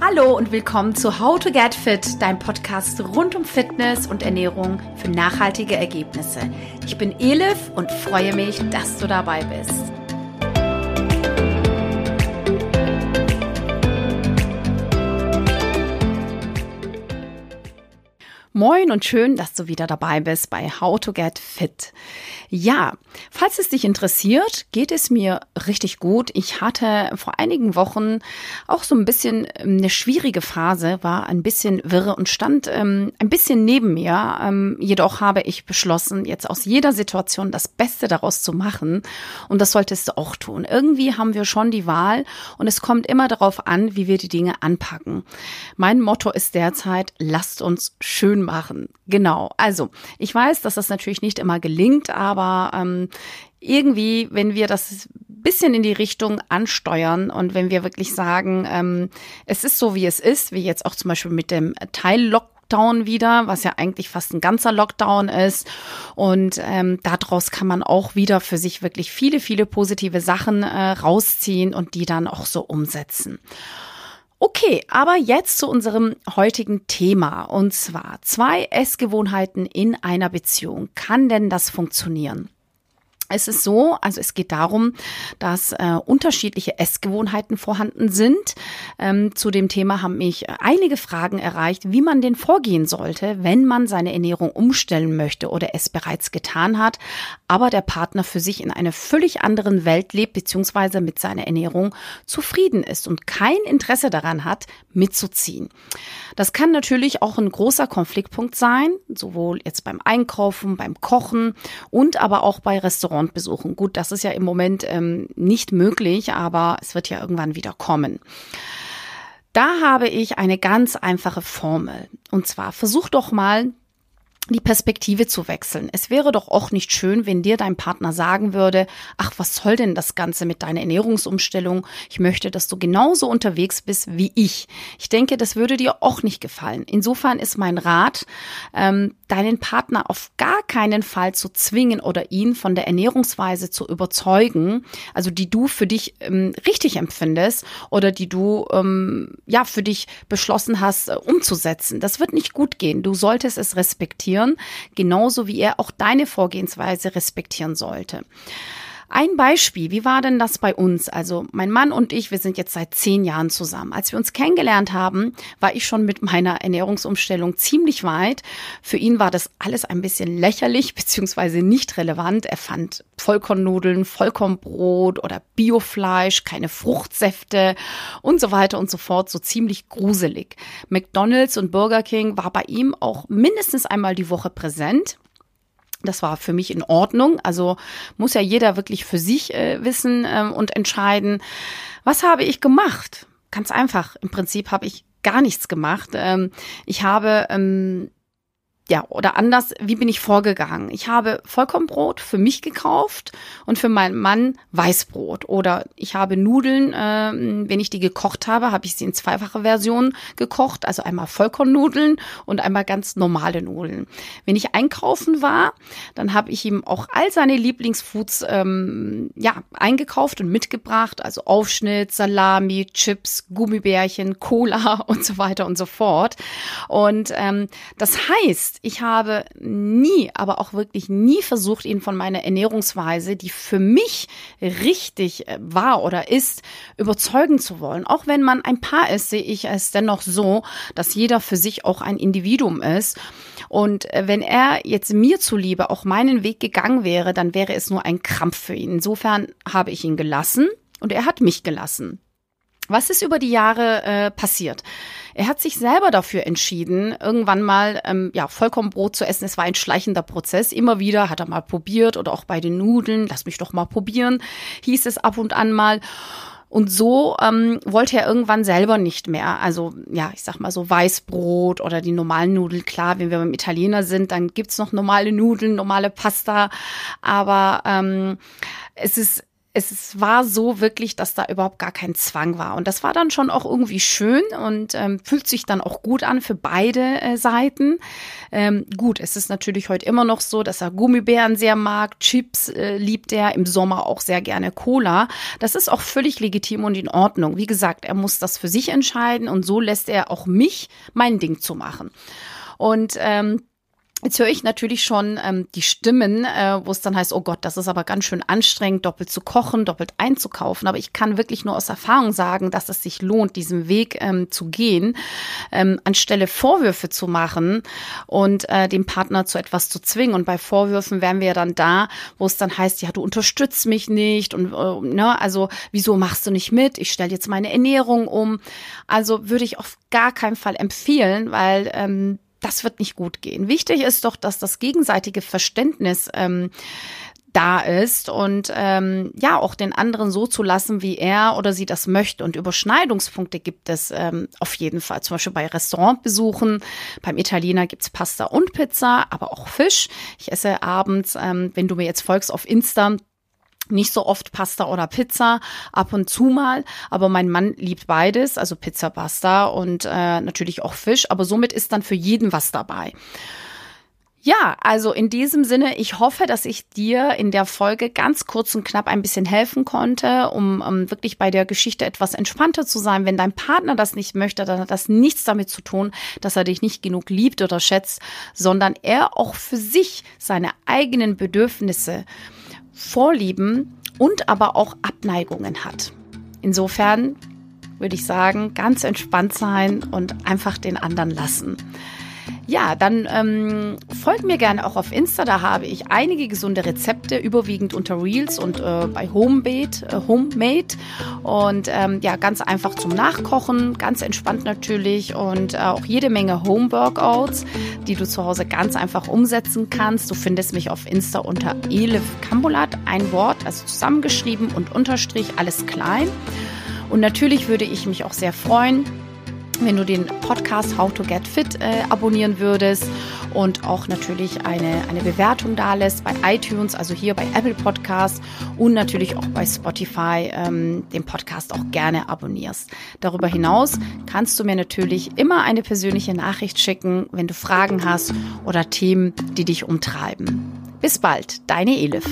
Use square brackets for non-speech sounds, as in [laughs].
Hallo und willkommen zu How to Get Fit, dein Podcast rund um Fitness und Ernährung für nachhaltige Ergebnisse. Ich bin Elif und freue mich, dass du dabei bist. Moin und schön, dass du wieder dabei bist bei How to Get Fit. Ja, falls es dich interessiert, geht es mir richtig gut. Ich hatte vor einigen Wochen auch so ein bisschen ähm, eine schwierige Phase, war ein bisschen wirre und stand ähm, ein bisschen neben mir. Ähm, jedoch habe ich beschlossen, jetzt aus jeder Situation das Beste daraus zu machen. Und das solltest du auch tun. Irgendwie haben wir schon die Wahl und es kommt immer darauf an, wie wir die Dinge anpacken. Mein Motto ist derzeit, lasst uns schön machen. Genau. Also, ich weiß, dass das natürlich nicht immer gelingt, aber ähm, irgendwie, wenn wir das bisschen in die Richtung ansteuern und wenn wir wirklich sagen, ähm, es ist so, wie es ist, wie jetzt auch zum Beispiel mit dem Teil-Lock Lockdown wieder, was ja eigentlich fast ein ganzer Lockdown ist. Und ähm, daraus kann man auch wieder für sich wirklich viele, viele positive Sachen äh, rausziehen und die dann auch so umsetzen. Okay, aber jetzt zu unserem heutigen Thema und zwar zwei Essgewohnheiten in einer Beziehung. Kann denn das funktionieren? Es ist so, also es geht darum, dass äh, unterschiedliche Essgewohnheiten vorhanden sind. Ähm, zu dem Thema haben mich einige Fragen erreicht, wie man denn vorgehen sollte, wenn man seine Ernährung umstellen möchte oder es bereits getan hat, aber der Partner für sich in einer völlig anderen Welt lebt beziehungsweise mit seiner Ernährung zufrieden ist und kein Interesse daran hat, mitzuziehen. Das kann natürlich auch ein großer Konfliktpunkt sein, sowohl jetzt beim Einkaufen, beim Kochen und aber auch bei Restaurants Restaurant besuchen. Gut, das ist ja im Moment ähm, nicht möglich, aber es wird ja irgendwann wieder kommen. Da habe ich eine ganz einfache Formel. Und zwar versuch doch mal die Perspektive zu wechseln. Es wäre doch auch nicht schön, wenn dir dein Partner sagen würde, ach, was soll denn das Ganze mit deiner Ernährungsumstellung? Ich möchte, dass du genauso unterwegs bist wie ich. Ich denke, das würde dir auch nicht gefallen. Insofern ist mein Rat, ähm, deinen Partner auf gar keinen Fall zu zwingen oder ihn von der Ernährungsweise zu überzeugen, also die du für dich ähm, richtig empfindest oder die du ähm, ja für dich beschlossen hast äh, umzusetzen. Das wird nicht gut gehen. Du solltest es respektieren, genauso wie er auch deine Vorgehensweise respektieren sollte. Ein Beispiel, wie war denn das bei uns? Also mein Mann und ich, wir sind jetzt seit zehn Jahren zusammen. Als wir uns kennengelernt haben, war ich schon mit meiner Ernährungsumstellung ziemlich weit. Für ihn war das alles ein bisschen lächerlich [laughs] beziehungsweise nicht relevant. Er fand Vollkornnudeln, Vollkornbrot oder Biofleisch, keine Fruchtsäfte und so weiter und so fort so ziemlich gruselig. McDonald's und Burger King war bei ihm auch mindestens einmal die Woche präsent. Das war für mich in Ordnung. Also muss ja jeder wirklich für sich äh, wissen ähm, und entscheiden. Was habe ich gemacht? Ganz einfach. Im Prinzip habe ich gar nichts gemacht. Ähm, ich habe ähm, ja, oder anders, wie bin ich vorgegangen? Ich habe Vollkornbrot für mich gekauft und für meinen Mann Weißbrot. Oder ich habe Nudeln, äh, wenn ich die gekocht habe, habe ich sie in zweifache Version gekocht. Also einmal Vollkornnudeln und einmal ganz normale Nudeln. Wenn ich einkaufen war, dann habe ich ihm auch all seine Lieblingsfoods ähm, ja, eingekauft und mitgebracht. Also Aufschnitt, Salami, Chips, Gummibärchen, Cola [laughs] und so weiter und so fort. Und ähm, das heißt, heißt, ich habe nie, aber auch wirklich nie versucht, ihn von meiner Ernährungsweise, die für mich richtig äh, war oder ist, überzeugen zu wollen. Auch wenn man ein Paar ist, sehe ich es dennoch so, dass jeder für sich auch ein Individuum ist. Und äh, wenn er jetzt mir zuliebe auch meinen Weg gegangen wäre, dann wäre es nur ein Krampf für ihn. Insofern habe ich ihn gelassen und er hat mich gelassen. Was ist über die Jahre äh, passiert? Er hat sich selber dafür entschieden, irgendwann mal ähm, ja Vollkornbrot zu essen. Es war ein schleichender Prozess. Immer wieder hat er mal probiert oder auch bei den Nudeln, lass mich doch mal probieren, hieß es ab und an mal. Und so ähm, wollte er irgendwann selber nicht mehr. Also ja, ich sag mal so Weißbrot oder die normalen Nudeln. Klar, wenn wir beim Italiener sind, dann gibt's noch normale Nudeln, normale Pasta. Aber ähm, es ist es war so wirklich, dass da überhaupt gar kein Zwang war. Und das war dann schon auch irgendwie schön und ähm, fühlt sich dann auch gut an für beide äh, Seiten. Ähm, gut, es ist natürlich heute immer noch so, dass er Gummibären sehr mag, Chips äh, liebt er, im Sommer auch sehr gerne Cola. Das ist auch völlig legitim und in Ordnung. Wie gesagt, er muss das für sich entscheiden und so lässt er auch mich mein Ding zu machen. Und ähm, Jetzt höre ich natürlich schon ähm, die Stimmen, äh, wo es dann heißt, oh Gott, das ist aber ganz schön anstrengend, doppelt zu kochen, doppelt einzukaufen. Aber ich kann wirklich nur aus Erfahrung sagen, dass es sich lohnt, diesen Weg ähm, zu gehen, ähm, anstelle Vorwürfe zu machen und äh, den Partner zu etwas zu zwingen. Und bei Vorwürfen wären wir dann da, wo es dann heißt, ja, du unterstützt mich nicht und äh, ne, also wieso machst du nicht mit? Ich stelle jetzt meine Ernährung um. Also würde ich auf gar keinen Fall empfehlen, weil ähm, das wird nicht gut gehen. Wichtig ist doch, dass das gegenseitige Verständnis ähm, da ist und ähm, ja auch den anderen so zu lassen, wie er oder sie das möchte. Und Überschneidungspunkte gibt es ähm, auf jeden Fall. Zum Beispiel bei Restaurantbesuchen. Beim Italiener gibt's Pasta und Pizza, aber auch Fisch. Ich esse abends, ähm, wenn du mir jetzt folgst auf Insta, nicht so oft Pasta oder Pizza, ab und zu mal, aber mein Mann liebt beides, also Pizza, Pasta und äh, natürlich auch Fisch, aber somit ist dann für jeden was dabei. Ja, also in diesem Sinne, ich hoffe, dass ich dir in der Folge ganz kurz und knapp ein bisschen helfen konnte, um, um wirklich bei der Geschichte etwas entspannter zu sein. Wenn dein Partner das nicht möchte, dann hat das nichts damit zu tun, dass er dich nicht genug liebt oder schätzt, sondern er auch für sich seine eigenen Bedürfnisse Vorlieben und aber auch Abneigungen hat. Insofern würde ich sagen, ganz entspannt sein und einfach den anderen lassen. Ja, dann ähm, folgt mir gerne auch auf Insta. Da habe ich einige gesunde Rezepte, überwiegend unter Reels und äh, bei Homemade, äh, Homemade. Und ähm, ja, ganz einfach zum Nachkochen, ganz entspannt natürlich und äh, auch jede Menge Home-Workouts, die du zu Hause ganz einfach umsetzen kannst. Du findest mich auf Insta unter Elif Kambulat, ein Wort, also zusammengeschrieben und Unterstrich, alles klein. Und natürlich würde ich mich auch sehr freuen, wenn du den Podcast How to Get Fit äh, abonnieren würdest und auch natürlich eine, eine Bewertung da lässt bei iTunes, also hier bei Apple Podcast und natürlich auch bei Spotify ähm, den Podcast auch gerne abonnierst. Darüber hinaus kannst du mir natürlich immer eine persönliche Nachricht schicken, wenn du Fragen hast oder Themen, die dich umtreiben. Bis bald, deine Elif.